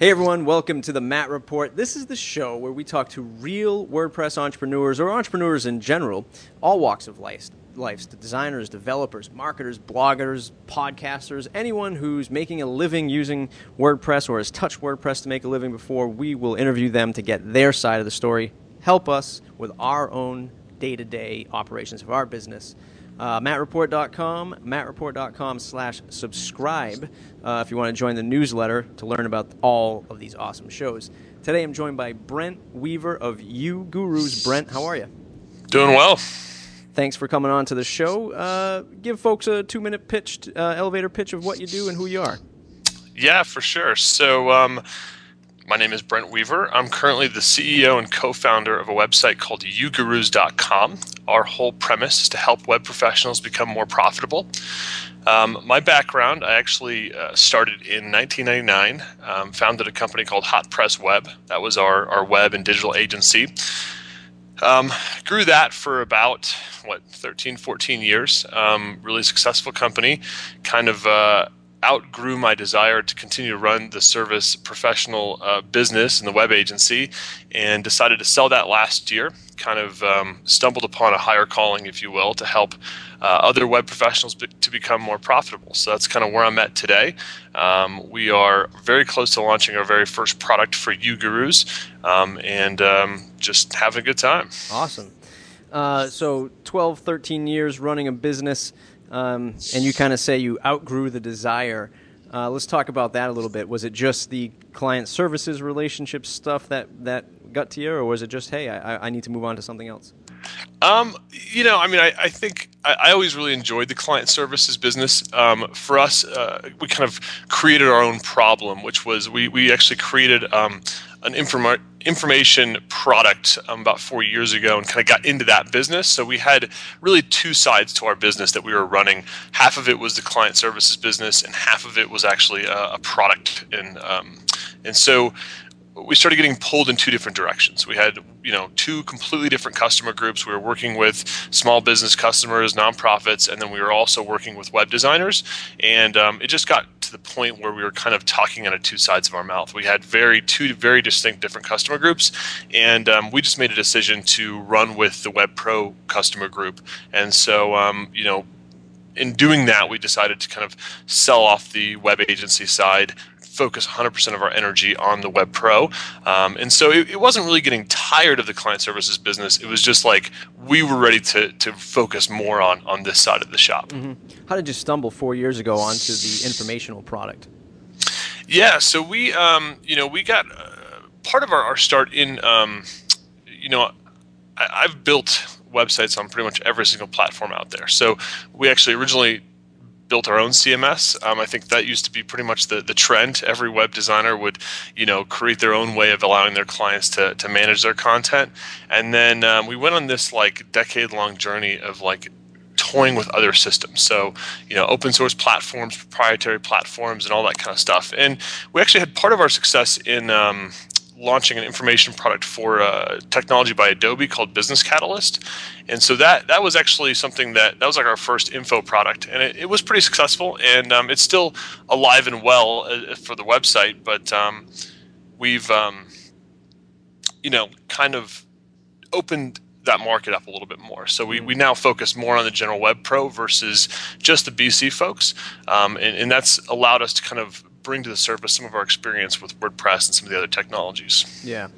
Hey everyone, welcome to the Matt Report. This is the show where we talk to real WordPress entrepreneurs or entrepreneurs in general, all walks of life. Designers, developers, marketers, bloggers, podcasters, anyone who's making a living using WordPress or has touched WordPress to make a living before, we will interview them to get their side of the story, help us with our own day to day operations of our business. Uh, mattreport.com, mattreport.com slash subscribe uh, if you want to join the newsletter to learn about all of these awesome shows. Today I'm joined by Brent Weaver of uGurus. Brent, how are you? Doing well. Thanks for coming on to the show. Uh, give folks a two minute pitch, uh, elevator pitch of what you do and who you are. Yeah, for sure. So, um, my name is Brent Weaver. I'm currently the CEO and co founder of a website called ugurus.com. Our whole premise is to help web professionals become more profitable. Um, my background, I actually uh, started in 1999, um, founded a company called Hot Press Web. That was our, our web and digital agency. Um, grew that for about what 13 14 years um, really successful company kind of uh, outgrew my desire to continue to run the service professional uh, business in the web agency and decided to sell that last year. Kind of um, stumbled upon a higher calling, if you will, to help uh, other web professionals be- to become more profitable. So that's kind of where I'm at today. Um, we are very close to launching our very first product for uGurus um, and um, just having a good time. Awesome. Uh, so 12, 13 years running a business um, and you kind of say you outgrew the desire. Uh, let's talk about that a little bit. Was it just the client services relationship stuff that, that got to you, or was it just, hey, I, I need to move on to something else? Um, you know, I mean, I, I think I, I, always really enjoyed the client services business. Um, for us, uh, we kind of created our own problem, which was we, we actually created um, an informa- information product um, about four years ago and kind of got into that business. So we had really two sides to our business that we were running. Half of it was the client services business, and half of it was actually a, a product. And um, and so we started getting pulled in two different directions. We had, you know, two completely different customer groups. We were working with small business customers, nonprofits, and then we were also working with web designers. And um, it just got to the point where we were kind of talking out of two sides of our mouth. We had very two very distinct different customer groups, and um, we just made a decision to run with the Web Pro customer group. And so, um, you know, in doing that, we decided to kind of sell off the web agency side, focus 100% of our energy on the Web Pro. Um, and so it, it, wasn't really getting tired of the client services business. It was just like we were ready to, to focus more on, on this side of the shop. Mm-hmm. How did you stumble four years ago onto the informational product? Yeah, so we, um, you know, we got uh, part of our, our start in, um, you know, I, I've built websites on pretty much every single platform out there. So we actually originally built our own CMS. Um, I think that used to be pretty much the, the trend. Every web designer would, you know, create their own way of allowing their clients to, to manage their content. And then um, we went on this like decade long journey of like toying with other systems. So, you know, open source platforms, proprietary platforms, and all that kind of stuff. And we actually had part of our success in um, launching an information product for uh, technology by Adobe called Business Catalyst, and so that that was actually something that that was like our first info product, and it, it was pretty successful, and um, it's still alive and well uh, for the website, but um, we've um, you know kind of opened that market up a little bit more. So we, we now focus more on the general web pro versus just the BC folks. Um, and, and, that's allowed us to kind of bring to the surface some of our experience with WordPress and some of the other technologies. Yeah.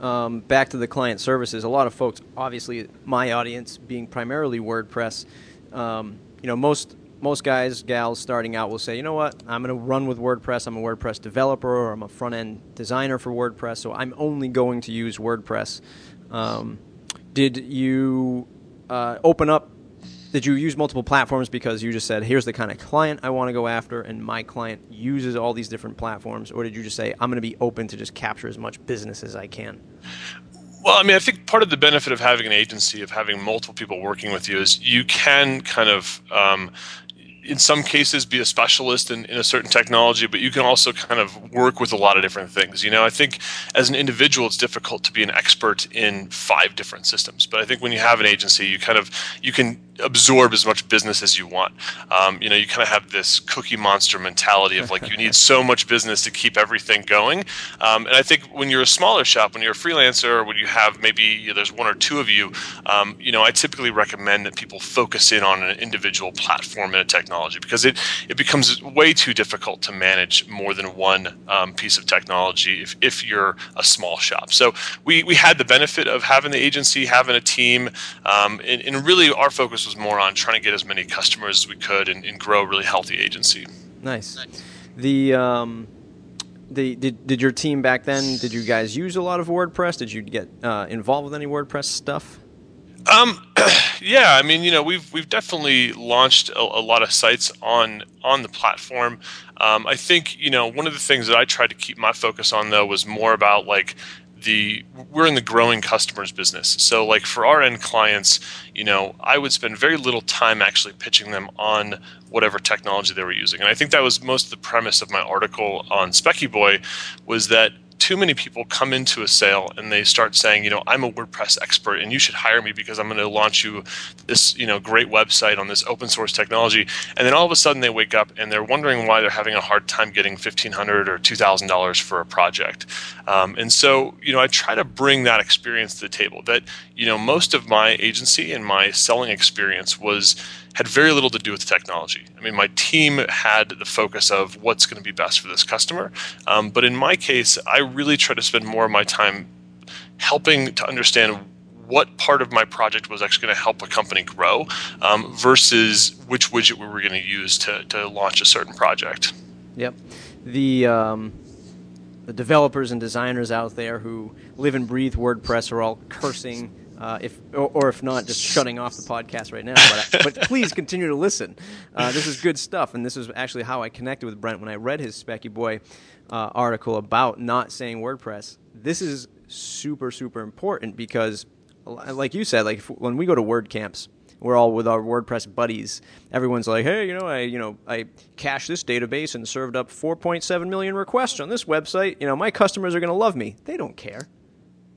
Um, back to the client services, a lot of folks, obviously, my audience being primarily WordPress, um, you know, most most guys, gals starting out will say, you know what, I'm going to run with WordPress. I'm a WordPress developer or I'm a front end designer for WordPress, so I'm only going to use WordPress. Um, did you uh, open up did you use multiple platforms because you just said here's the kind of client i want to go after and my client uses all these different platforms or did you just say i'm going to be open to just capture as much business as i can well, I mean, I think part of the benefit of having an agency, of having multiple people working with you, is you can kind of um, in some cases be a specialist in, in a certain technology, but you can also kind of work with a lot of different things. You know, I think as an individual, it's difficult to be an expert in five different systems. But I think when you have an agency, you kind of you can absorb as much business as you want. Um, you know, you kind of have this cookie monster mentality of like you need so much business to keep everything going. Um, and I think when you're a smaller shop, when you're a freelancer, when you have maybe you know, there's one or two of you, um, you know, I typically recommend that people focus in on an individual platform and a technology because it it becomes way too difficult to manage more than one um, piece of technology if, if you're a small shop. So we we had the benefit of having the agency, having a team, um, and, and really our focus was more on trying to get as many customers as we could and, and grow a really healthy agency. Nice. The um, the did did your team back then? Did you guys use a lot of WordPress? Did you get uh, involved with any WordPress stuff? Um, yeah, I mean, you know, we've we've definitely launched a, a lot of sites on on the platform. Um, I think you know one of the things that I tried to keep my focus on though was more about like the we're in the growing customers business. So like for our end clients you know i would spend very little time actually pitching them on whatever technology they were using. And i think that was most of the premise of my article on Speckyboy was that too many people come into a sale and they start saying, you know, I'm a WordPress expert and you should hire me because I'm going to launch you this, you know, great website on this open source technology. And then all of a sudden they wake up and they're wondering why they're having a hard time getting 1,500 or $2,000 for a project. Um, and so, you know, I try to bring that experience to the table that, you know, most of my agency and my selling experience was had very little to do with the technology. I mean, my team had the focus of what's going to be best for this customer. Um, but in my case, I really try to spend more of my time helping to understand what part of my project was actually going to help a company grow um, versus which widget we were going to use to, to launch a certain project. Yep. The, um, the developers and designers out there who live and breathe WordPress are all cursing uh, if or, or, if not, just shutting off the podcast right now. But, but please continue to listen. Uh, this is good stuff, and this is actually how I connected with Brent when I read his Speckyboy uh, article about not saying WordPress. This is super super important because, like you said, like if, when we go to WordCamps, we're all with our WordPress buddies. Everyone's like, "Hey, you know, I, you know, I cached this database and served up 4.7 million requests on this website. You know, my customers are going to love me." They don't care.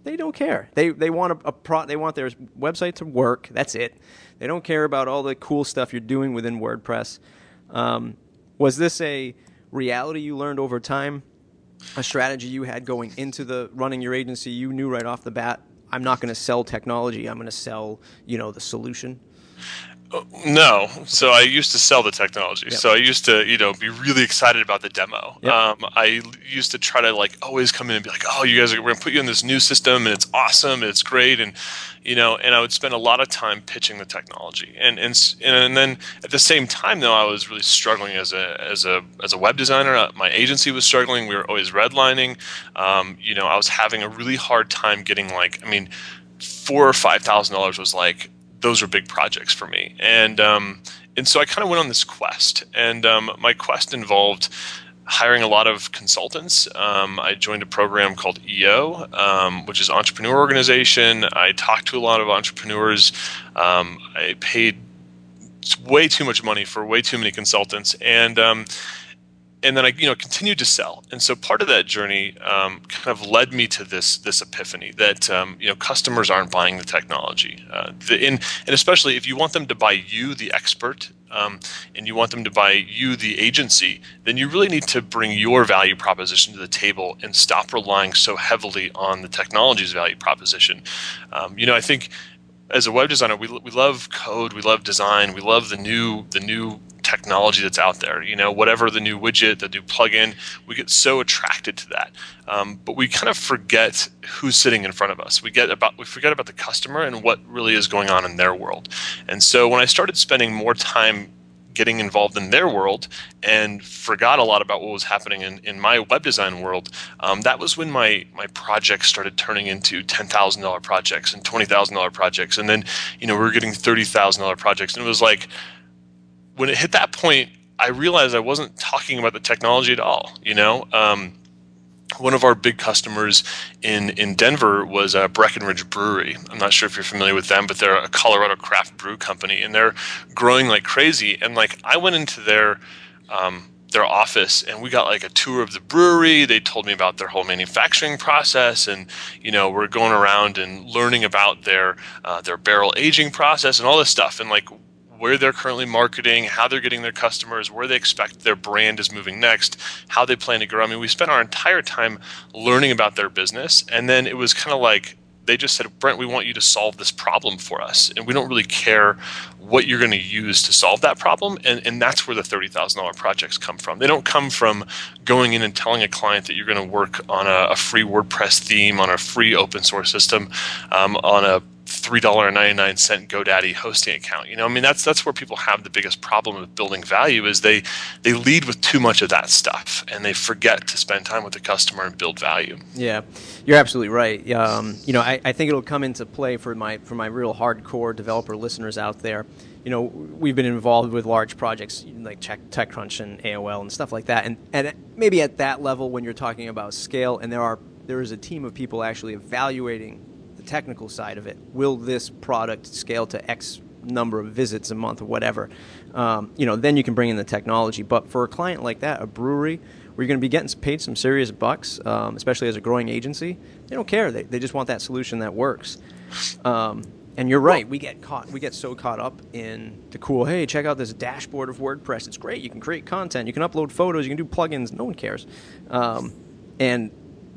They don't care. They they want a, a pro. They want their website to work. That's it. They don't care about all the cool stuff you're doing within WordPress. Um, was this a reality you learned over time? A strategy you had going into the running your agency? You knew right off the bat, I'm not going to sell technology. I'm going to sell, you know, the solution. No. So I used to sell the technology. Yep. So I used to, you know, be really excited about the demo. Yep. Um, I used to try to like always come in and be like, "Oh, you guys are we're gonna put you in this new system, and it's awesome, and it's great," and you know, and I would spend a lot of time pitching the technology. And and and then at the same time, though, I was really struggling as a as a as a web designer. Uh, my agency was struggling. We were always redlining. Um, you know, I was having a really hard time getting like, I mean, four or five thousand dollars was like those are big projects for me. And um, and so I kind of went on this quest, and um, my quest involved hiring a lot of consultants. Um, I joined a program called EO, um, which is entrepreneur organization. I talked to a lot of entrepreneurs. Um, I paid way too much money for way too many consultants, and um, and then I, you know, continued to sell. And so part of that journey um, kind of led me to this this epiphany that um, you know customers aren't buying the technology, uh, the, and especially if you want them to buy you, the expert, um, and you want them to buy you, the agency, then you really need to bring your value proposition to the table and stop relying so heavily on the technology's value proposition. Um, you know, I think as a web designer, we, we love code, we love design, we love the new the new technology that's out there. You know, whatever the new widget, the new plugin, we get so attracted to that. Um, but we kind of forget who's sitting in front of us. We get about we forget about the customer and what really is going on in their world. And so when I started spending more time getting involved in their world and forgot a lot about what was happening in, in my web design world, um, that was when my my projects started turning into ten thousand dollar projects and twenty thousand dollar projects, and then you know we were getting thirty thousand dollar projects, and it was like when it hit that point, I realized I wasn't talking about the technology at all. You know, um, one of our big customers in in Denver was uh, Breckenridge Brewery. I'm not sure if you're familiar with them, but they're a Colorado craft brew company, and they're growing like crazy. And like I went into their um, their office and we got like a tour of the brewery they told me about their whole manufacturing process and you know we're going around and learning about their uh, their barrel aging process and all this stuff and like where they're currently marketing, how they're getting their customers, where they expect their brand is moving next, how they plan to grow. I mean, we spent our entire time learning about their business, and then it was kind of like they just said, Brent, we want you to solve this problem for us. And we don't really care what you're going to use to solve that problem. And, and that's where the $30,000 projects come from. They don't come from going in and telling a client that you're going to work on a, a free WordPress theme, on a free open source system, um, on a $3.99 GoDaddy hosting account. You know, I mean that's that's where people have the biggest problem with building value is they they lead with too much of that stuff and they forget to spend time with the customer and build value. Yeah. You're absolutely right. Um, you know, I, I think it'll come into play for my for my real hardcore developer listeners out there. You know, we've been involved with large projects like TechCrunch and AOL and stuff like that, and and maybe at that level when you're talking about scale, and there are there is a team of people actually evaluating the technical side of it. Will this product scale to X number of visits a month or whatever? Um, you know, then you can bring in the technology. But for a client like that, a brewery, where you're going to be getting paid some serious bucks, um, especially as a growing agency, they don't care. They, they just want that solution that works. Um, and you're right. We get caught. We get so caught up in the cool. Hey, check out this dashboard of WordPress. It's great. You can create content. You can upload photos. You can do plugins. No one cares. Um, and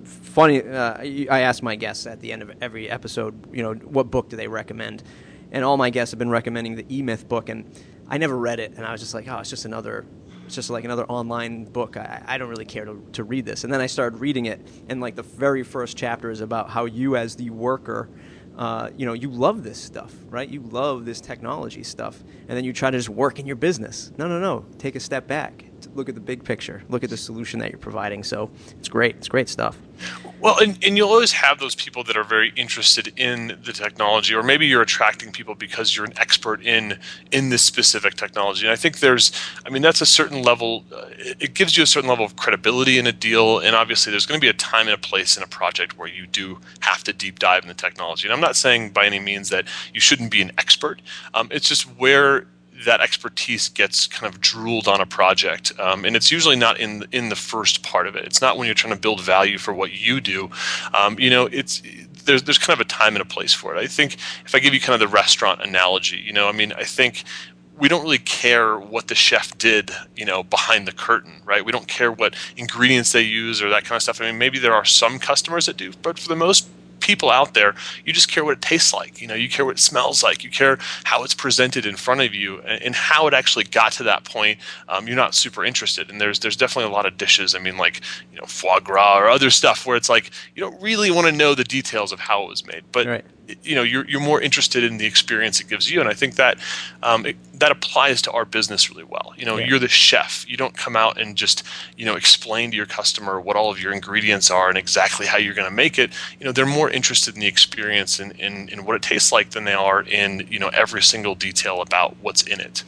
funny. Uh, I ask my guests at the end of every episode, you know, what book do they recommend? And all my guests have been recommending the E Myth book, and I never read it, and I was just like, oh, it's just another, it's just like another online book. I, I don't really care to, to read this. And then I started reading it, and like the very first chapter is about how you, as the worker, uh, you know, you love this stuff, right? You love this technology stuff, and then you try to just work in your business. No, no, no. Take a step back. Look at the big picture. Look at the solution that you're providing. So it's great. It's great stuff. Well, and, and you'll always have those people that are very interested in the technology, or maybe you're attracting people because you're an expert in in this specific technology. And I think there's, I mean, that's a certain level. Uh, it gives you a certain level of credibility in a deal, and obviously there's going to be a time and a place in a project where you do have to deep dive in the technology. And I'm not saying by any means that you shouldn't be an expert. Um, it's just where that expertise gets kind of drooled on a project, um, and it's usually not in in the first part of it. It's not when you're trying to build value for what you do. Um, you know, it's there's there's kind of a time and a place for it. I think if I give you kind of the restaurant analogy, you know, I mean, I think we don't really care what the chef did, you know, behind the curtain, right? We don't care what ingredients they use or that kind of stuff. I mean, maybe there are some customers that do, but for the most people out there, you just care what it tastes like. You know, you care what it smells like. You care how it's presented in front of you and, and how it actually got to that point. Um, you're not super interested. And there's there's definitely a lot of dishes. I mean, like you know, foie gras or other stuff where it's like you don't really want to know the details of how it was made, but right you know you're, you're more interested in the experience it gives you. And i think that um, it, that applies to our business really well. You know yeah. you're the chef. You don't come out and just you know explain to your customer what all of your ingredients are and exactly how you're going to make it. You know they're more interested in the experience and in, in, in what it tastes like than they are in you know every single detail about what's in it.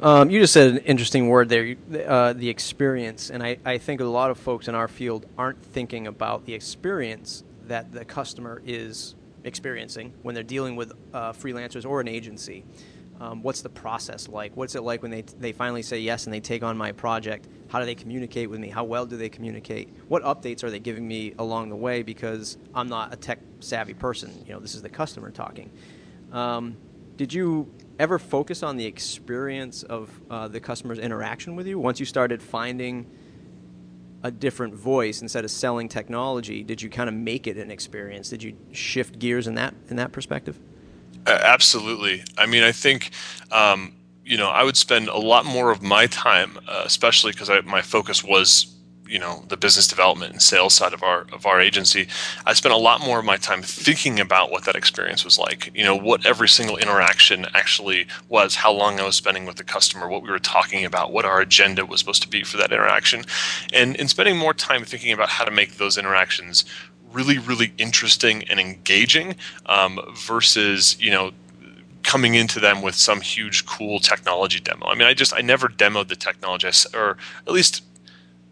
Um, you just said an interesting word there, uh, the experience. And I, I think a lot of folks in our field aren't thinking about the experience that the customer is experiencing when they're dealing with uh, freelancers or an agency. Um, what's the process like? What's it like when they, they finally say yes and they take on my project? How do they communicate with me? How well do they communicate? What updates are they giving me along the way? Because I'm not a tech savvy person. You know, this is the customer talking. Um, did you ever focus on the experience of uh, the customer's interaction with you once you started finding a different voice instead of selling technology did you kind of make it an experience? Did you shift gears in that in that perspective? Uh, absolutely. I mean i think um, you know i would spend a lot more of my time uh, especially because my focus was you know the business development and sales side of our of our agency i spent a lot more of my time thinking about what that experience was like. You know what every single interaction actually was how long i was spending with the customer what we were talking about what our agenda was supposed to be for that interaction. And in spending more time thinking about how to make those interactions really really interesting and engaging um, versus you know coming into them with some huge cool technology demo. I mean, I just I never demoed the technology, or at least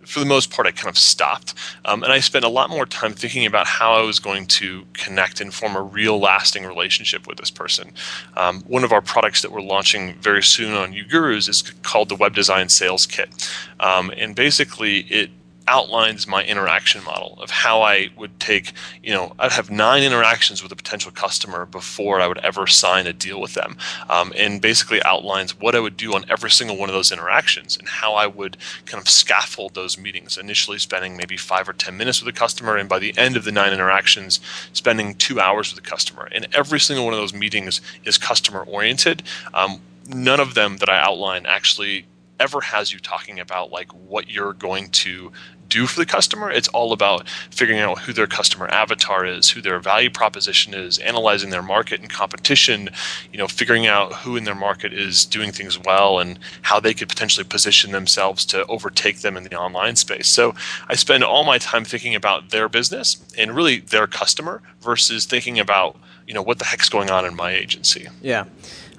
for the most part, I kind of stopped. Um, and I spent a lot more time thinking about how I was going to connect and form a real lasting relationship with this person. Um, one of our products that we're launching very soon on UGurus is called the Web Design Sales Kit. Um, and basically, it outlines my interaction model of how I would take, you know, I'd have nine interactions with a potential customer before I would ever sign a deal with them. Um, and basically outlines what I would do on every single one of those interactions and how I would kind of scaffold those meetings, initially spending maybe five or 10 minutes with a customer. And by the end of the nine interactions, spending two hours with a customer. And every single one of those meetings is customer oriented. Um, none of them that I outline actually ever has you talking about like what you're going to do for the customer. It's all about figuring out who their customer avatar is, who their value proposition is, analyzing their market and competition, you know, figuring out who in their market is doing things well and how they could potentially position themselves to overtake them in the online space. So I spend all my time thinking about their business and really their customer versus thinking about, you know, what the heck's going on in my agency. Yeah.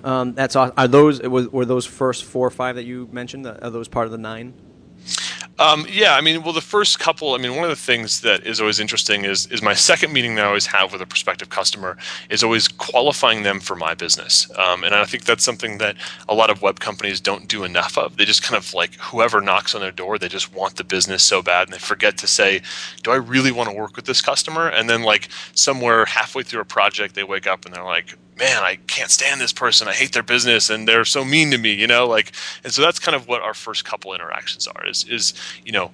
Um, that's awesome. Are those were those first four or five that you mentioned? Are those part of the nine? Um, yeah, I mean, well, the first couple. I mean, one of the things that is always interesting is is my second meeting that I always have with a prospective customer is always qualifying them for my business, um, and I think that's something that a lot of web companies don't do enough of. They just kind of like whoever knocks on their door, they just want the business so bad, and they forget to say, "Do I really want to work with this customer?" And then like somewhere halfway through a project, they wake up and they're like, man, I can't stand this person. I hate their business and they're so mean to me, you know, like, and so that's kind of what our first couple interactions are is, is, you know,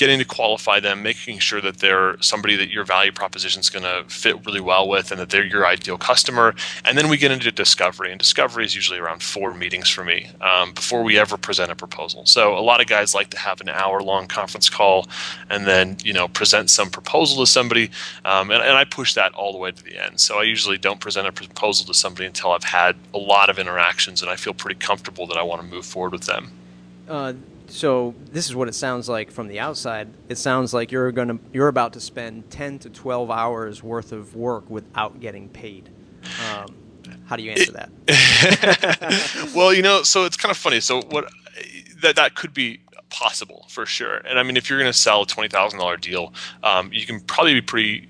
getting to qualify them, making sure that they're somebody that your value proposition is going to fit really well with and that they're your ideal customer. And then we get into discovery. And discovery is usually around four meetings for me um, before we ever present a proposal. So a lot of guys like to have an hour long conference call and then, you know, present some proposal to somebody. Um, and, and I push that all the way to the end. So I usually don't present a proposal to somebody until I've had a lot of interactions and I feel pretty comfortable that I want to move forward with them. Uh, so this is what it sounds like from the outside. It sounds like you're gonna you're about to spend ten to twelve hours worth of work without getting paid. Um, how do you answer that? well, you know, so it's kind of funny. So what that that could be possible for sure. And I mean, if you're going to sell a twenty thousand dollar deal, um, you can probably be pretty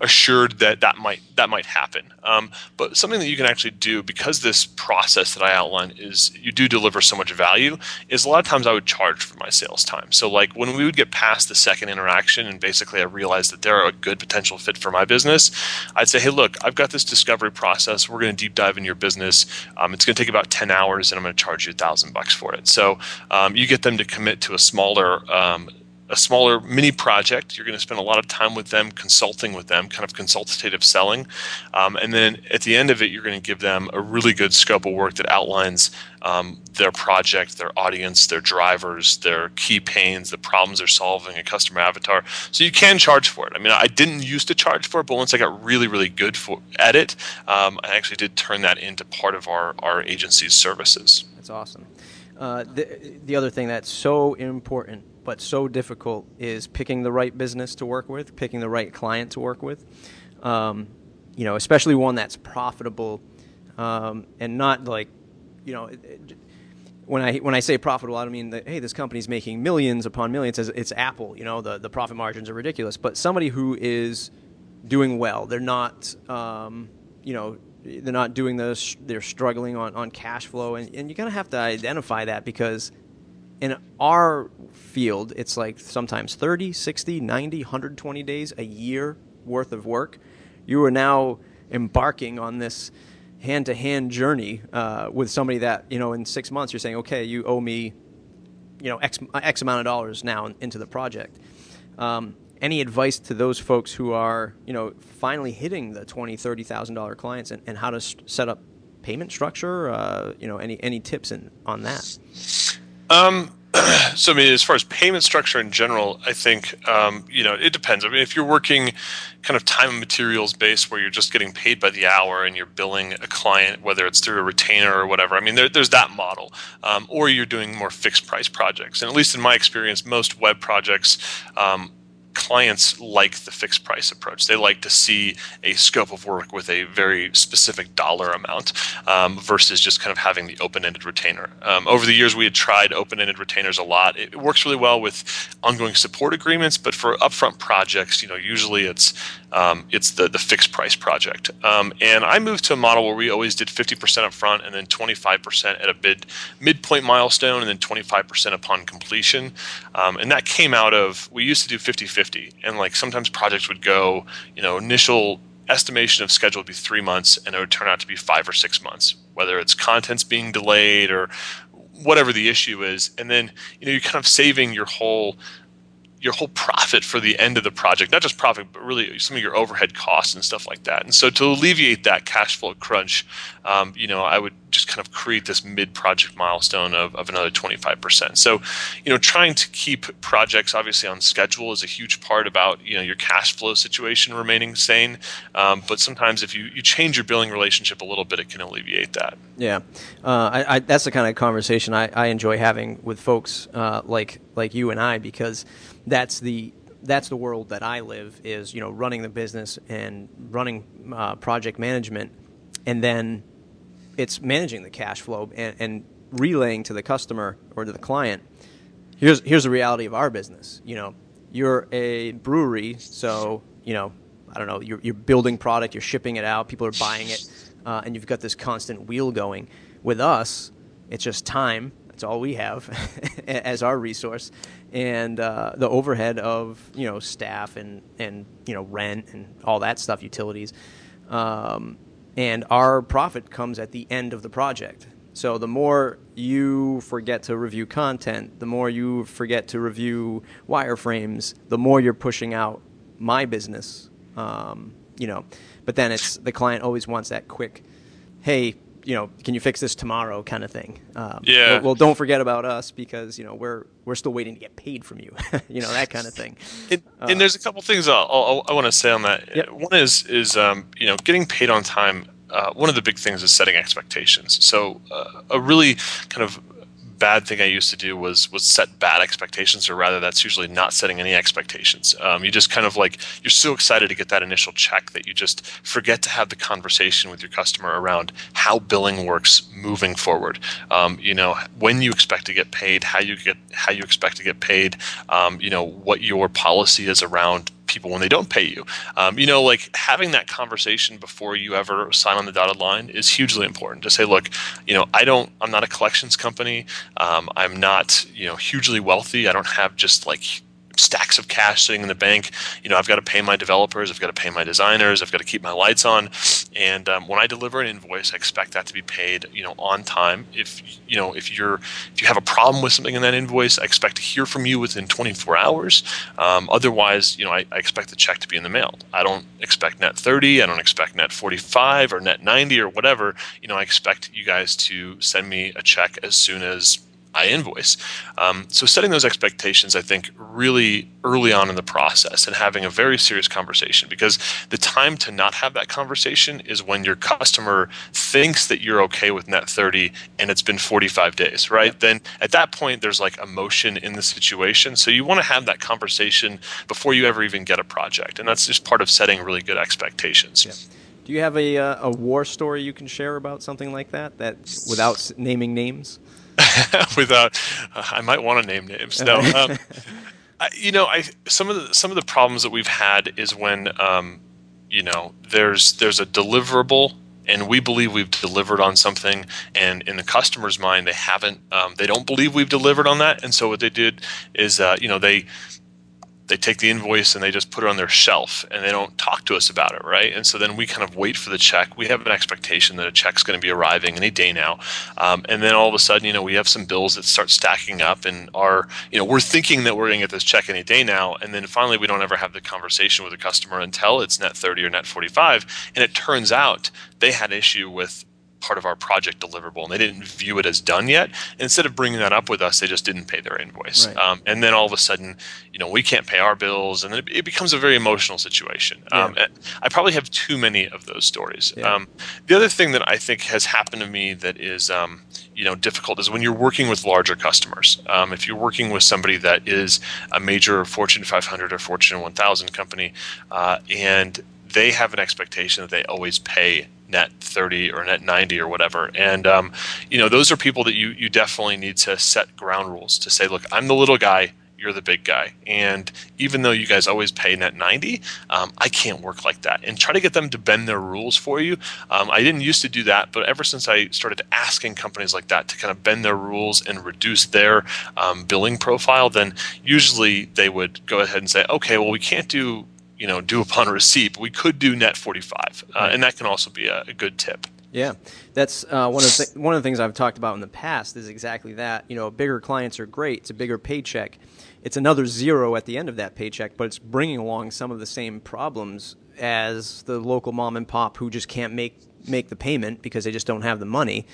assured that that might that might happen. Um, but something that you can actually do because this process that I outline is you do deliver so much value is a lot of times I would charge for my sales time. So like when we would get past the second interaction and basically I realized that they're a good potential fit for my business, I'd say, hey, look, I've got this discovery process. We're going to deep dive in your business. Um, it's going to take about ten hours, and I'm going to charge you a thousand bucks for it. So um, you get them to commit to a smaller um, a smaller mini project. You're going to spend a lot of time with them, consulting with them, kind of consultative selling. Um, and then at the end of it, you're going to give them a really good scope of work that outlines um, their project, their audience, their drivers, their key pains, the problems they're solving, a customer avatar. So you can charge for it. I mean, I didn't used to charge for it, but once I got really, really good for, at it, um, I actually did turn that into part of our, our agency's services. That's awesome. Uh, the, the other thing that's so important but so difficult is picking the right business to work with, picking the right client to work with. Um, you know, especially one that's profitable um, and not like, you know, it, it, when I when I say profitable, I don't mean that hey, this company's making millions upon millions. It's, it's Apple, you know, the the profit margins are ridiculous. But somebody who is doing well, they're not, um, you know, they're not doing this. They're struggling on, on cash flow, and, and you're gonna have to identify that because in our field, it's like sometimes 30, 60, 90, 120 days, a year worth of work. You are now embarking on this hand to hand journey uh, with somebody that, you know, in six months you're saying, okay, you owe me, you know, X, X amount of dollars now into the project. Um, any advice to those folks who are, you know, finally hitting the twenty, thirty thousand dollar clients and, and how to st- set up payment structure? Uh, you know, any any tips in, on that? Um, so I mean, as far as payment structure in general, I think um, you know it depends. I mean, if you're working kind of time and materials based, where you're just getting paid by the hour and you're billing a client, whether it's through a retainer or whatever, I mean, there, there's that model. Um, or you're doing more fixed price projects, and at least in my experience, most web projects. Um, clients like the fixed price approach. They like to see a scope of work with a very specific dollar amount um, versus just kind of having the open ended retainer. Um, over the years, we had tried open ended retainers a lot. It works really well with ongoing support agreements, but for upfront projects, you know, usually it's um, it's the, the fixed price project. Um, and I moved to a model where we always did 50% upfront and then 25% at a mid, midpoint milestone and then 25% upon completion. Um, and that came out of, we used to do 50 50. And like sometimes projects would go, you know, initial estimation of schedule would be three months and it would turn out to be five or six months, whether it's contents being delayed or whatever the issue is. And then, you know, you're kind of saving your whole your whole profit for the end of the project, not just profit, but really some of your overhead costs and stuff like that. And so to alleviate that cash flow crunch, um, you know, I would just kind of create this mid-project milestone of, of another 25%. So, you know, trying to keep projects obviously on schedule is a huge part about, you know, your cash flow situation remaining sane. Um, but sometimes if you, you change your billing relationship a little bit, it can alleviate that. Yeah. Uh, I, I, that's the kind of conversation I, I enjoy having with folks uh, like, like you and I, because that's the that's the world that I live is you know running the business and running uh, project management, and then it's managing the cash flow and, and, relaying to the customer or to the client. Here's here's the reality of our business. You know, you're a brewery, so you know I don't know you're, you're building product, you're shipping it out, people are buying it, uh, and you've got this constant wheel going. With us, it's just time. That's all we have as our resource, and uh, the overhead of you know staff and and you know rent and all that stuff, utilities, um, and our profit comes at the end of the project. So the more you forget to review content, the more you forget to review wireframes, the more you're pushing out my business. Um, you know, but then it's the client always wants that quick, hey, you know, can you fix this tomorrow kind of thing. Um, yeah. Well, well, don't forget about us because you know we're we're still waiting to get paid from you. you know that kind of thing. It, uh, and there's a couple things I'll, I'll, i want to say on that. Yep. One is is um, you know getting paid on time. Uh, one of the big things is setting expectations. So uh, a really kind of bad thing I used to do was was set bad expectations, or rather, that's usually not setting any expectations. Um, you just kind of like you're so excited to get that initial check that you just forget to have the conversation with your customer around how billing works moving forward. Um, you know, when you expect to get paid, how you get how you expect to get paid. Um, you know, what your policy is around people when they don't pay you. Um, you know, like having that conversation before you ever sign on the dotted line is hugely important. To say, look, you know, I don't, I'm not a collections company. Um, I'm not, you know, hugely wealthy. I don't have just like stacks of cash sitting in the bank. You know, I've got to pay my developers, I've got to pay my designers, I've got to keep my lights on. And um, when I deliver an invoice, I expect that to be paid, you know, on time. If you know, if you're if you have a problem with something in that invoice, I expect to hear from you within 24 hours. Um, otherwise, you know, I, I, expect the check to be in the mail. I don't expect net 30, I don't expect net 45 or net 90 or whatever. You know, I expect you guys to send me a check as soon as I invoice. Um, so setting those expectations, I think, really early on in the process and having a very serious conversation because the time to not have that conversation is when your customer thinks that you're okay with net 30 and it's been 45 days, right? Yep. Then at that point, there's like emotion in the situation. So you want to have that conversation before you ever even get a project. And that's just part of setting really good expectations. Yep. Do you have a, uh, a war story you can share about something like that, that without naming names? without uh, I might want to name names. No, um, I, you know, I some of the some of the problems that we've had is when um, you know there's there's a deliverable and we believe we've delivered on something and in the customer's mind they haven't um, they don't believe we've delivered on that and so what they did is uh, you know they they take the invoice and they just put it on their shelf and they don't talk to us about it, right? And so then we kind of wait for the check. We have an expectation that a check's going to be arriving any day now, um, and then all of a sudden, you know, we have some bills that start stacking up, and are you know we're thinking that we're going to get this check any day now, and then finally we don't ever have the conversation with the customer until it's net 30 or net 45, and it turns out they had an issue with part of our project deliverable and they didn't view it as done yet. And instead of bringing that up with us, they just didn't pay their invoice. Right. Um, and then all of a sudden, you know, we can't pay our bills, and then it, it becomes a very emotional situation. Yeah. Um, I probably have too many of those stories. Yeah. Um, the other thing that I think has happened to me that is, um, you know, difficult is when you're working with larger customers. Um, if you're working with somebody that is a major Fortune 500 or Fortune 1000 company, uh, and they have an expectation that they always pay net 30 or net 90 or whatever. And um, you know those are people that you you definitely need to set ground rules to say look i'm the little guy you're the big guy. And even though you guys always pay net 90 um, i can't work like that and try to get them to bend their rules for you. Um, i didn't used to do that but ever since i started asking companies like that to kind of bend their rules and reduce their um, billing profile then usually they would go ahead and say okay well we can't do you know due upon receipt. But we could do net 45, uh, and that can also be a, a good tip. Yeah, that's uh, one of the th- one of the things I've talked about in the past is exactly that. You know, bigger clients are great. It's a bigger paycheck. It's another zero at the end of that paycheck, but it's bringing along some of the same problems as the local mom and pop who just can't make make the payment because they just don't have the money.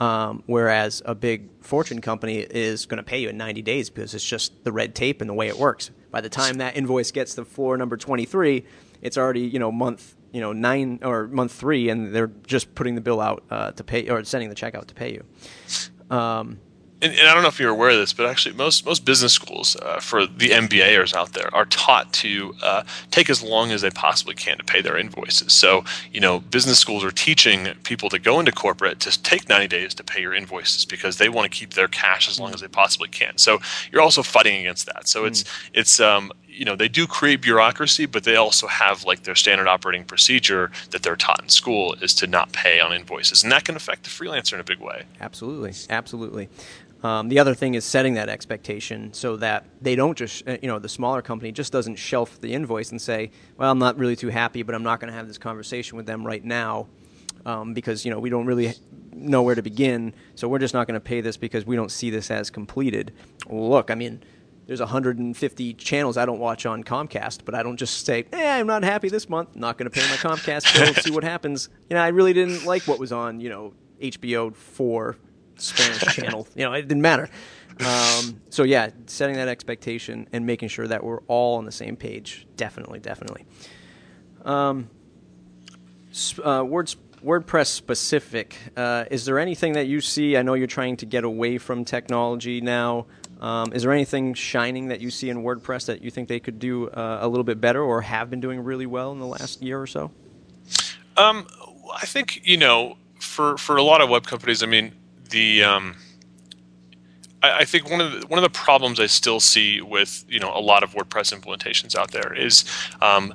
Um, whereas a big fortune company is going to pay you in 90 days because it's just the red tape and the way it works. By the time that invoice gets to floor number 23, it's already you know month you know nine or month three, and they're just putting the bill out uh, to pay or sending the check out to pay you. Um, and, and, I don't know if you're aware of this, but actually, most most business schools uh, for the MBAers out there are taught to uh, take as long as they possibly can to pay their invoices. So, you know, business schools are teaching people to go into corporate to take 90 days to pay your invoices because they want to keep their cash as long as they possibly can. So, you're also fighting against that. So, it's mm. it's um, you know they do create bureaucracy, but they also have like their standard operating procedure that they're taught in school is to not pay on invoices, and that can affect the freelancer in a big way. Absolutely, absolutely. Um, the other thing is setting that expectation so that they don't just, uh, you know, the smaller company just doesn't shelf the invoice and say, well, I'm not really too happy, but I'm not going to have this conversation with them right now um, because, you know, we don't really know where to begin. So we're just not going to pay this because we don't see this as completed. Look, I mean, there's 150 channels I don't watch on Comcast, but I don't just say, "Eh, I'm not happy this month. Not going to pay my Comcast bill. see what happens." You know, I really didn't like what was on, you know, HBO four Spanish channel. You know, it didn't matter. Um, so yeah, setting that expectation and making sure that we're all on the same page. Definitely, definitely. Um, uh, words, WordPress specific. Uh, is there anything that you see? I know you're trying to get away from technology now. Um, is there anything shining that you see in WordPress that you think they could do uh, a little bit better or have been doing really well in the last year or so? Um, I think you know, for for a lot of web companies, I mean, the um, I, I, think one of the, one of the problems I still see with you know a lot of WordPress implementations out there is um,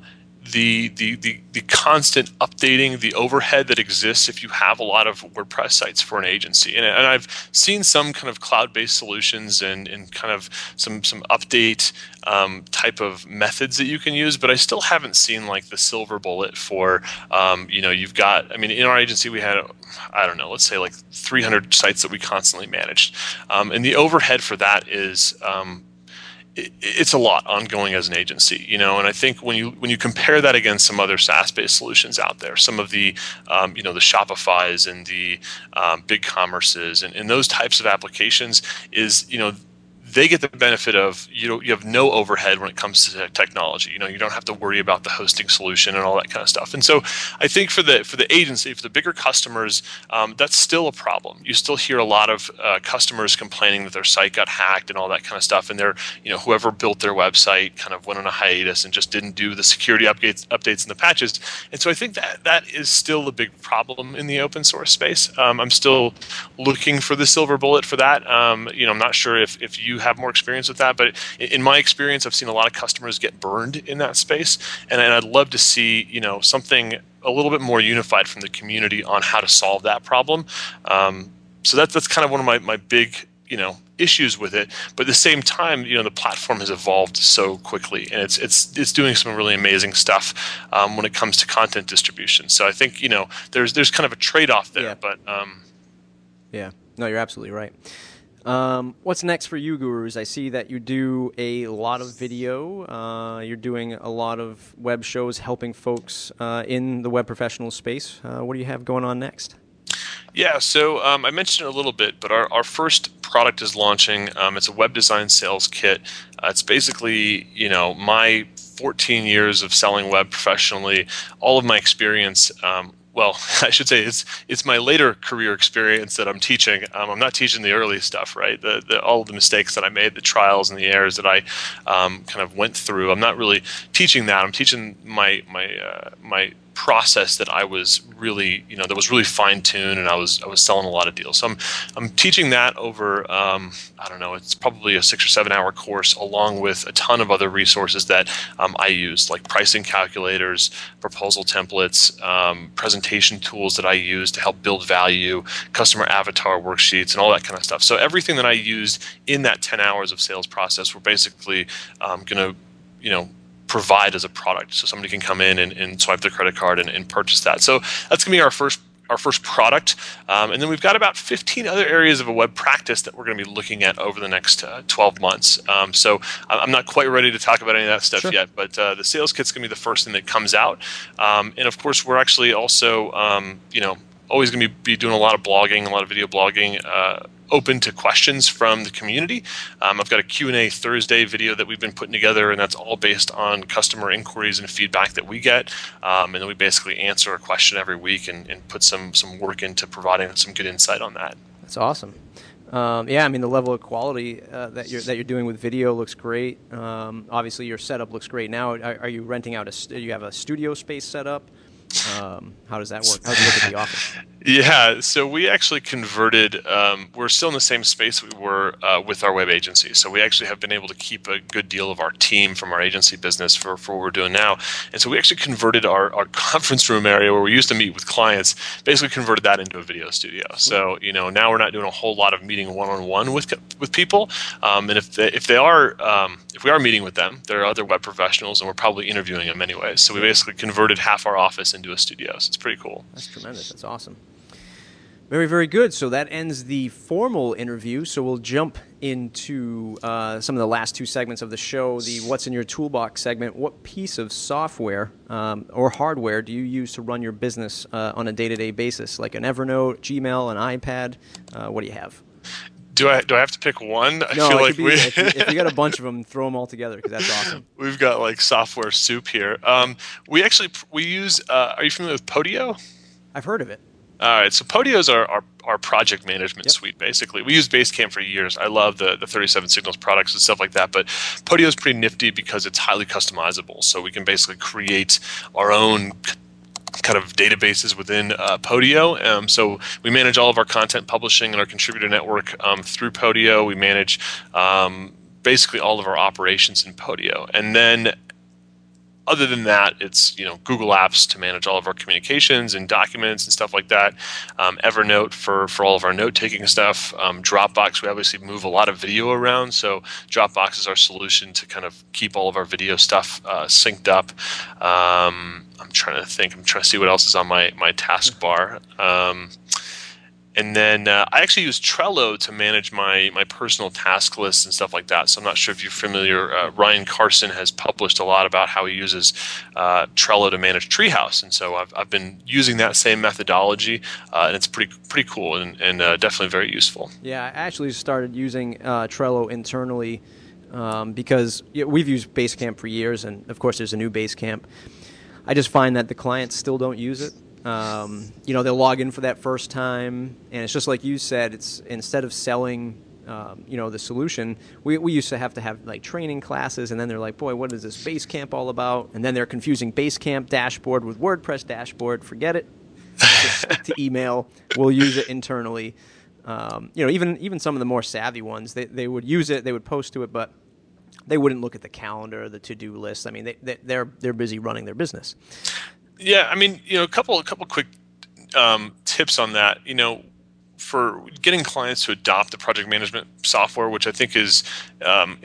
the, the, the, the constant updating, the overhead that exists if you have a lot of WordPress sites for an agency. And, and I've seen some kind of cloud-based solutions and, and kind of some, some update um, type of methods that you can use, but I still haven't seen like the silver bullet for, um, you know, you've got, I mean, in our agency we had, I don't know, let's say like 300 sites that we constantly managed. Um, and the overhead for that is um, it's a lot ongoing as an agency, you know, and I think when you when you compare that against some other SaaS-based solutions out there, some of the um, you know the Shopify's and the um, BigCommerces and, and those types of applications is you know they get the benefit of you know you have no overhead when it comes to technology. You know you don't have to worry about the hosting solution and all that kind of stuff. And so I think for the for the agency, for the bigger customers, um, that's still a problem. You still hear a lot of uh, customers complaining that their site got hacked and all that kind of stuff, and they're you know whoever built their website kind of went on a hiatus and just didn't do the security updates updates and the patches. And so I think that that is still a big problem in the open source space. Um, I'm still looking for the silver bullet for that. Um, you know I'm not sure if if you have more experience with that, but in my experience, I've seen a lot of customers get burned in that space, and I'd love to see you know something a little bit more unified from the community on how to solve that problem. Um, so that's that's kind of one of my my big you know issues with it but at the same time you know the platform has evolved so quickly and it's it's it's doing some really amazing stuff um, when it comes to content distribution so i think you know there's there's kind of a trade-off there yeah. but um, yeah no you're absolutely right um, what's next for you, gurus? I see that you do a lot of video. Uh, you're doing a lot of web shows helping folks uh, in the web professional space. Uh, what do you have going on next? Yeah, so um, I mentioned it a little bit, but our, our first product is launching. Um, it's a web design sales kit. Uh, it's basically, you know, my 14 years of selling web professionally, all of my experience um, well, I should say it's it's my later career experience that I'm teaching. Um, I'm not teaching the early stuff, right? The, the all the mistakes that I made, the trials and the errors that I um, kind of went through. I'm not really teaching that. I'm teaching my my uh, my process that I was really, you know, that was really fine tuned, and I was I was selling a lot of deals. So I'm I'm teaching that over, um, I don't know, it's probably a six or seven hour course, along with a ton of other resources that um, I use, like pricing calculators, proposal templates, um, presentation tools that I use to help build value, customer avatar worksheets, and all that kind of stuff. So everything that I used in that 10 hours of sales process, we're basically um, going to, you know provide as a product. So somebody can come in and, and swipe their credit card and, and purchase that. So that's going to be our first our first product. Um, and then we've got about 15 other areas of a web practice that we're going to be looking at over the next uh, 12 months. Um, so I'm not quite ready to talk about any of that stuff sure. yet, but uh, the sales kit's going to be the first thing that comes out. Um, and of course, we're actually also, um, you know, always going to be, be, doing a lot of blogging, a lot of video blogging. Uh, open to questions from the community. Um, I've got a Q&A Thursday video that we've been putting together, and that's all based on customer inquiries and feedback that we get. Um, and then we basically answer a question every week and, and, put some, some work into providing some good insight on that. That's awesome. Um, yeah, I mean the level of quality uh, that you're that you're doing with video looks great. Um, obviously, your setup looks great now. Are, are you renting out a? St- you have a studio space set up? Um, how does that work? How does it look at the office? Yeah, so we actually converted. Um, we're still in the same space we were uh, with our web agency. So we actually have been able to keep a good deal of our team from our agency business for, for what we're doing now. And so we actually converted our, our conference room area where we used to meet with clients, basically converted that into a video studio. So you know now we're not doing a whole lot of meeting one on one with with people. Um, and if they, if they are um, if we are meeting with them, there are other web professionals, and we're probably interviewing them anyways. So we basically converted half our office into a studio. So it's pretty cool. That's tremendous. That's awesome. Very, very good. So that ends the formal interview. So we'll jump into uh, some of the last two segments of the show the What's in Your Toolbox segment. What piece of software um, or hardware do you use to run your business uh, on a day to day basis, like an Evernote, Gmail, an iPad? Uh, what do you have? Do I do I have to pick one? I no, feel like be, we, if, you, if, you, got a bunch of them, throw them all together because that's awesome. We've got like software soup here. Um, we actually we use. Uh, are you familiar with Podio? I've heard of it. All right, so Podios is our, our, our project management yep. suite, basically. We use Basecamp for years. I love the, the 37 Signals products and stuff like that, but Podio is pretty nifty because it's highly customizable. So we can basically create our own kind of databases within uh, Podio. Um, so we manage all of our content publishing and our contributor network um, through Podio. We manage um, basically all of our operations in Podio. And then other than that, it's you know Google Apps to manage all of our communications and documents and stuff like that. Um, Evernote for for all of our note taking stuff. Um, Dropbox, we obviously move a lot of video around, so Dropbox is our solution to kind of keep all of our video stuff uh, synced up. Um, I'm trying to think. I'm trying to see what else is on my my taskbar. And then uh, I actually use Trello to manage my my personal task lists and stuff like that. So I'm not sure if you're familiar. Uh, Ryan Carson has published a lot about how he uses uh, Trello to manage Treehouse, and so I've, I've been using that same methodology, uh, and it's pretty pretty cool and, and uh, definitely very useful. Yeah, I actually started using uh, Trello internally um, because we've used Basecamp for years, and of course there's a new Basecamp. I just find that the clients still don't use it. Um, you know, they'll log in for that first time, and it's just like you said. It's instead of selling, um, you know, the solution, we, we used to have to have like training classes, and then they're like, boy, what is this Basecamp all about? And then they're confusing Basecamp dashboard with WordPress dashboard. Forget it. To email. We'll use it internally. Um, you know, even even some of the more savvy ones, they, they would use it, they would post to it, but they wouldn't look at the calendar, the to do list. I mean, they, they, they're they're busy running their business. Yeah, I mean, you know, a couple a couple quick um, tips on that. You know, for getting clients to adopt the project management software, which I think is um,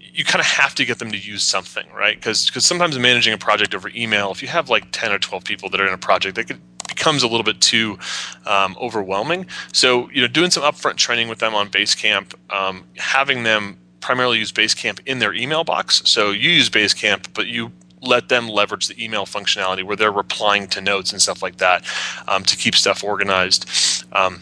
you kind of have to get them to use something, right? Because because sometimes managing a project over email, if you have like ten or twelve people that are in a project, that could becomes a little bit too um, overwhelming. So you know, doing some upfront training with them on Basecamp, um, having them primarily use Basecamp in their email box. So you use Basecamp, but you let them leverage the email functionality where they're replying to notes and stuff like that um, to keep stuff organized. Um,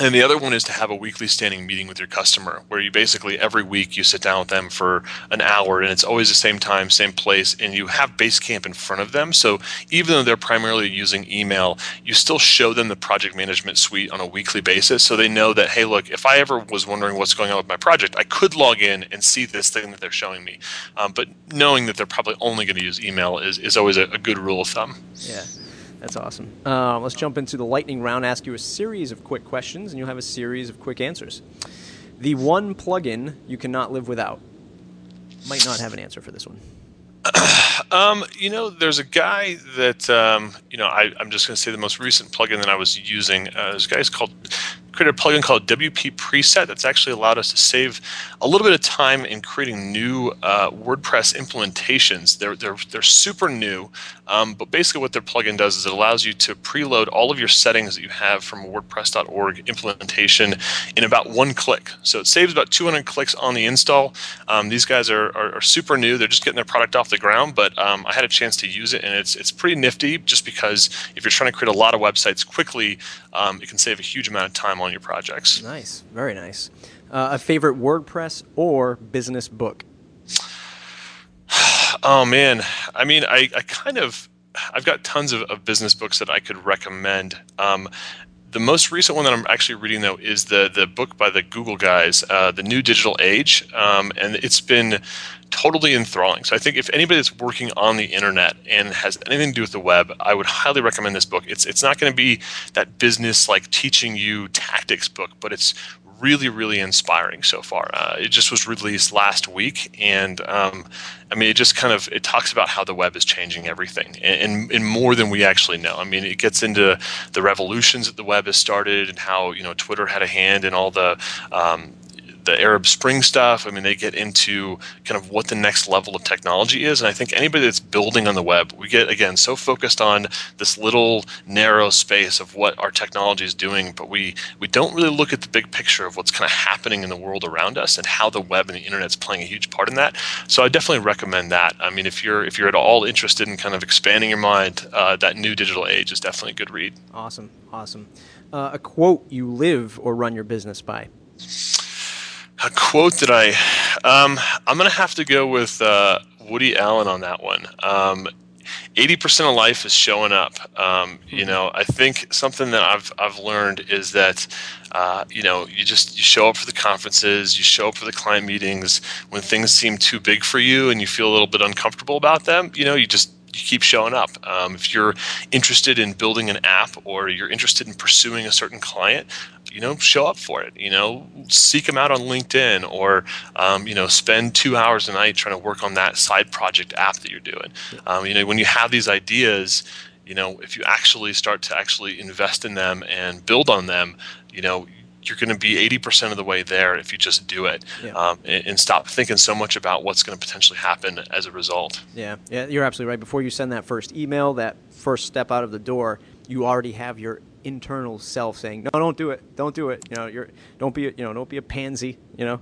and the other one is to have a weekly standing meeting with your customer where you basically every week you sit down with them for an hour and it's always the same time, same place, and you have Basecamp in front of them. So even though they're primarily using email, you still show them the project management suite on a weekly basis so they know that, hey, look, if I ever was wondering what's going on with my project, I could log in and see this thing that they're showing me. Um, but knowing that they're probably only going to use email is, is always a, a good rule of thumb. Yeah. That's awesome. Uh, let's jump into the lightning round. Ask you a series of quick questions, and you'll have a series of quick answers. The one plugin you cannot live without. Might not have an answer for this one. Um, you know, there's a guy that um, you know. I, am just going to say the most recent plugin that I was using. Uh, this is called created a plugin called WP Preset that's actually allowed us to save a little bit of time in creating new uh, WordPress implementations. They're, they're, they're super new, um, but basically what their plugin does is it allows you to preload all of your settings that you have from WordPress.org implementation in about one click. So it saves about 200 clicks on the install. Um, these guys are, are, are, super new. They're just getting their product off the ground, but um, I had a chance to use it, and it's, it's pretty nifty just because if you're trying to create a lot of websites quickly, um, it can save a huge amount of time on your projects. Nice, very nice. Uh, a favorite WordPress or business book? oh man, I mean, I, I kind of, I've got tons of, of business books that I could recommend. Um, the most recent one that I'm actually reading though is the the book by the Google guys, uh, the New Digital Age, um, and it's been totally enthralling. So I think if anybody that's working on the internet and has anything to do with the web, I would highly recommend this book. It's it's not going to be that business like teaching you tactics book, but it's really really inspiring so far. Uh, it just was released last week, and um, I mean it just kind of it talks about how the web is changing everything, and, and, more than we actually know. I mean it gets into the revolutions that the web has started, and how you know Twitter had a hand in all the um, the Arab Spring stuff. I mean, they get into kind of what the next level of technology is. And I think anybody that's building on the web, we get, again, so focused on this little narrow space of what our technology is doing, but we, we don't really look at the big picture of what's kind of happening in the world around us and how the web and the internet is playing a huge part in that. So I definitely recommend that. I mean, if you're, if you're at all interested in kind of expanding your mind, uh, that new digital age is definitely a good read. Awesome. Awesome. Uh, a quote you live or run your business by? A quote that I, um, I'm going to have to go with uh, Woody Allen on that one. Um, 80% of life is showing up. Um, you hmm. know, I think something that I've, I've learned is that, uh, you know, you just, you show up for the conferences, you show up for the client meetings when things seem too big for you and you feel a little bit uncomfortable about them, you know, you just, keep showing up. Um, if you're interested in building an app or you're interested in pursuing a certain client, you know, show up for it. You know, seek them out on LinkedIn or, um, you know, spend two hours a night trying to work on that side project app that you're doing. Um, you know, when you have these ideas, you know, if you actually start to actually invest in them and build on them, you know, you're going to be 80% of the way there if you just do it yeah. um, and, and, stop thinking so much about what's going to potentially happen as a result. Yeah, yeah, you're absolutely right. Before you send that first email, that first step out of the door, you already have your internal self saying, "No, don't do it. Don't do it. You know, you're don't be you know don't be a pansy. You know,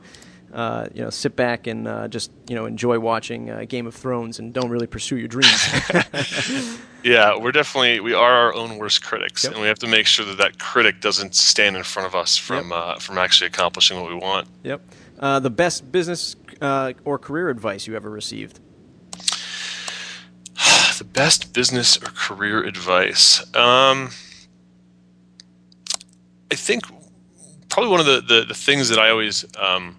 uh, you know, sit back and uh, just you know enjoy watching uh, Game of Thrones and don't really pursue your dreams." yeah, we're definitely we are our own worst critics, yep. and we have to make sure that that critic doesn't stand in front of us from yep. Uh, from actually accomplishing what we want. Yep. Uh, the best business uh, or career advice you ever received. the best business or career advice. Um, I think probably one of the, the, the things that I always um,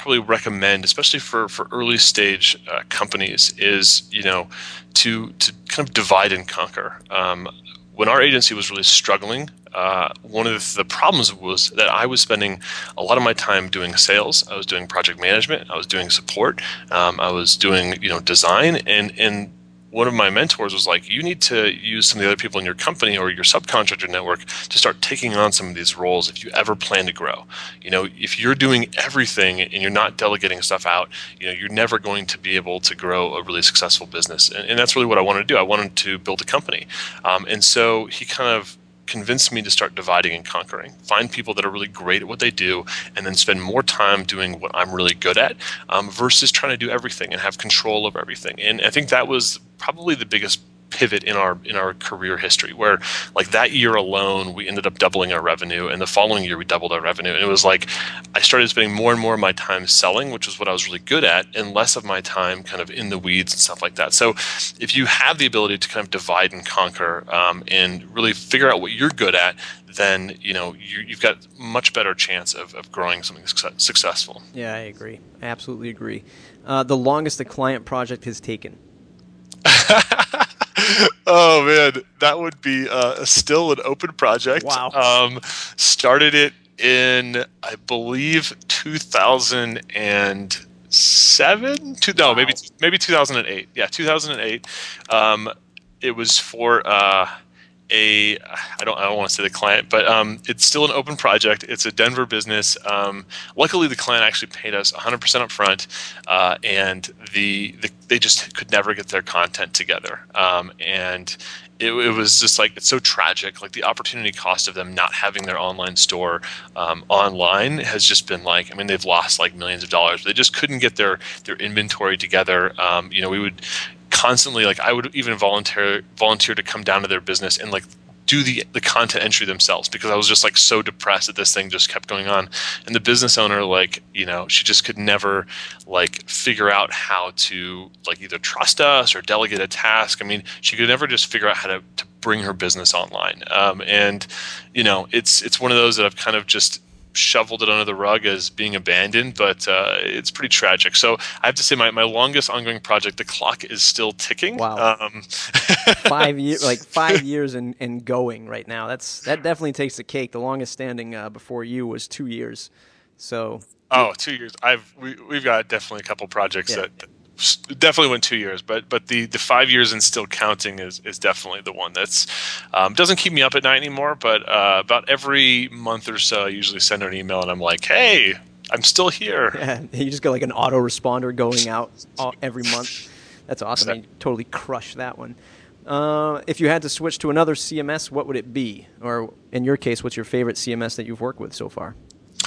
probably recommend, especially for, for early stage uh, companies, is you know to to kind of divide and conquer. Um, when our agency was really struggling, uh, one of the problems was that I was spending a lot of my time doing sales. I was doing project management. I was doing support. Um, I was doing you know design, and and one of my mentors was like, you need to use some of the other people in your company or your subcontractor network to start taking on some of these roles if you ever plan to grow. You know, if you're doing everything and you're not delegating stuff out, you know, you're never going to be able to grow a really successful business. And, and that's really what I wanted to do. I wanted to build a company. Um, and so he kind of convinced me to start dividing and conquering. Find people that are really great at what they do, and then spend more time doing what I'm really good at, um, versus trying to do everything and have control of everything. And I think that was probably the biggest pivot in our in our career history where like that year alone we ended up doubling our revenue and the following year we doubled our revenue. And it was like I started spending more and more of my time selling which was what I was really good at and less of my time kind of in the weeds and stuff like that. So if you have the ability to kind of divide and conquer um, and really figure out what you're good at then you know you, have got much better chance of, of growing something successful. Yeah I agree. I absolutely agree. Uh, the longest a client project has taken oh man, that would be uh, still an open project. Wow. Um, started it in I believe 2007. Two, no, maybe maybe 2008. Yeah, 2008. Um, it was for. Uh, a I don't I don't want to say the client, but um, it's still an open project. It's a Denver business. Um, luckily, the client actually paid us 100% up front, uh, and the, the they just could never get their content together. Um, and it, it, was just like it's so tragic. Like the opportunity cost of them not having their online store um, online has just been like I mean they've lost like millions of dollars. They just couldn't get their their inventory together. Um, you know we would constantly like I would even volunteer volunteer to come down to their business and like do the the content entry themselves because I was just like so depressed that this thing just kept going on. And the business owner, like, you know, she just could never like figure out how to like either trust us or delegate a task. I mean, she could never just figure out how to, to bring her business online. Um, and you know, it's it's one of those that I've kind of just shoveled it under the rug as being abandoned, but uh, it's pretty tragic. So I have to say, my, my longest ongoing project, the clock is still ticking. Wow, um, five years, like five years and, and going right now. That's that definitely takes the cake. The longest standing uh, before you was two years. So oh, two years. I've we, we've got definitely a couple projects yeah. that definitely went two years, but but the the five years and still counting is is definitely the one that's um, doesn't keep me up at night anymore. But uh, about every month or so, I usually send an email and I'm like, hey. I'm still here. Yeah, you just got like an autoresponder going out every month. That's awesome. You totally crush that one. Uh, if you had to switch to another CMS, what would it be? Or in your case, what's your favorite CMS that you've worked with so far?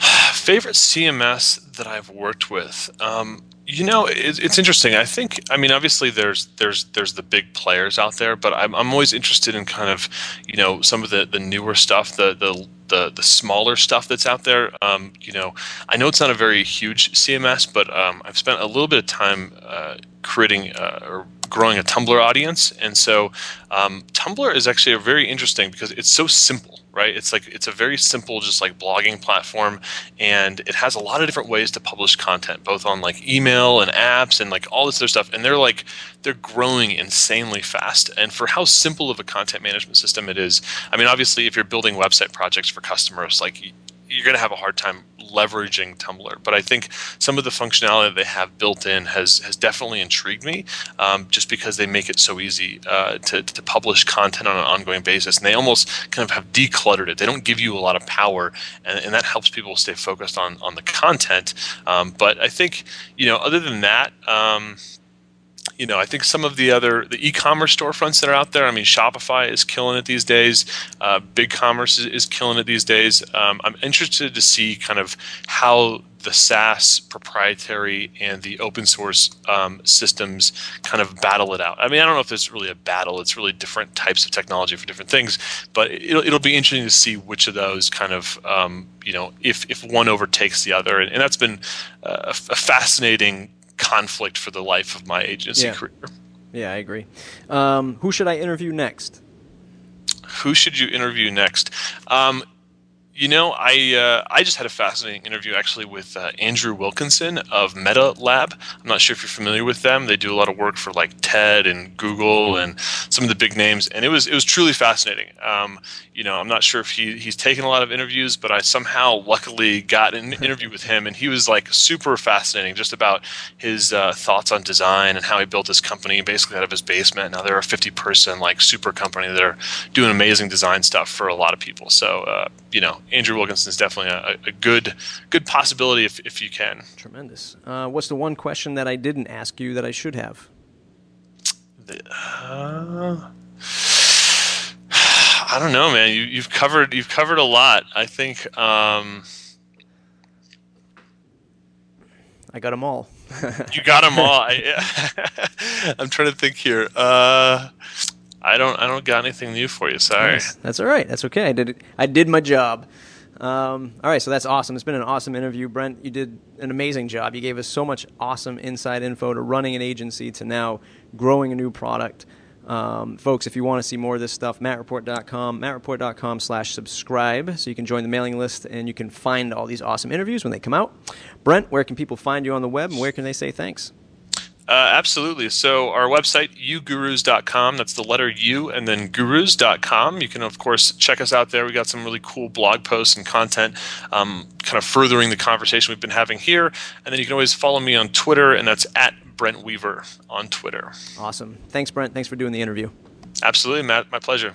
favorite CMS that I've worked with. Um, you know, it's, it's interesting. I think, I mean, obviously there's there's there's the big players out there, but I'm I'm always interested in kind of, you know, some of the the newer stuff, the the the, the smaller stuff that's out there. Um, you know, I know it's not a very huge CMS, but um, I've spent a little bit of time uh, creating uh, or growing a Tumblr audience, and so um, Tumblr is actually a very interesting because it's so simple right? It's like it's a very simple, just like blogging platform, and it has a lot of different ways to publish content, both on like email and apps and like all this other stuff. And they're like they're growing insanely fast. And for how simple of a content management system it is, I mean, obviously, if you're building website projects for customers, like you're going to have a hard time leveraging Tumblr. But I think some of the functionality they have built in has has definitely intrigued me, um, just because they make it so easy uh, to to publish content on an ongoing basis, and they almost kind of have decluttered it. They don't give you a lot of power, and, and that helps people stay focused on on the content. Um, but I think you know, other than that. Um, you know, I think some of the other the e-commerce storefronts that are out there. I mean, Shopify is killing it these days. Uh, BigCommerce is, is, killing it these days. Um, I'm interested to see kind of how the SaaS proprietary and the open source um, systems kind of battle it out. I mean, I don't know if it's really a battle. It's really different types of technology for different things, but it'll, it'll be interesting to see which of those kind of, um, you know, if, if one overtakes the other. And, and that's been a, a fascinating conflict for the life of my agency yeah. career. Yeah, I agree. Um, who should I interview next? Who should you interview next? Um, you know, I uh, I just had a fascinating interview actually with uh, Andrew Wilkinson of Meta Lab. I'm not sure if you're familiar with them. They do a lot of work for like TED and Google and some of the big names, and it was it was truly fascinating. Um, you know, I'm not sure if he he's taken a lot of interviews, but I somehow luckily got an interview with him, and he was like super fascinating, just about his uh, thoughts on design and how he built his company basically out of his basement. Now they're a 50 person like super company that are doing amazing design stuff for a lot of people. So uh, you know, Andrew Wilkinson is definitely a, a, good good possibility if, if you can. Tremendous. Uh, what's the one question that I didn't ask you that I should have? Uh, I don't know, man. You, you've covered you've covered a lot. I think. Um, I got them all. you got them all. I, am trying to think here. Uh, I don't. I don't got anything new for you. Sorry. Nice. That's all right. That's okay. I did. I did my job. Um, all right, so that's awesome. It's been an awesome interview, Brent. You did an amazing job. You gave us so much awesome inside info to running an agency to now growing a new product. Um, folks, if you want to see more of this stuff, mattreport.com, mattreport.com slash subscribe, so you can join the mailing list and you can find all these awesome interviews when they come out. Brent, where can people find you on the web and where can they say thanks? Uh, absolutely. So our website, ugurus.com, that's the letter U and then gurus.com. You can, of course, check us out there. We got some really cool blog posts and content um, kind of furthering the conversation we've been having here. And then you can always follow me on Twitter, and that's at Brent Weaver on Twitter. Awesome. Thanks, Brent. Thanks for doing the interview. Absolutely, Matt. My pleasure.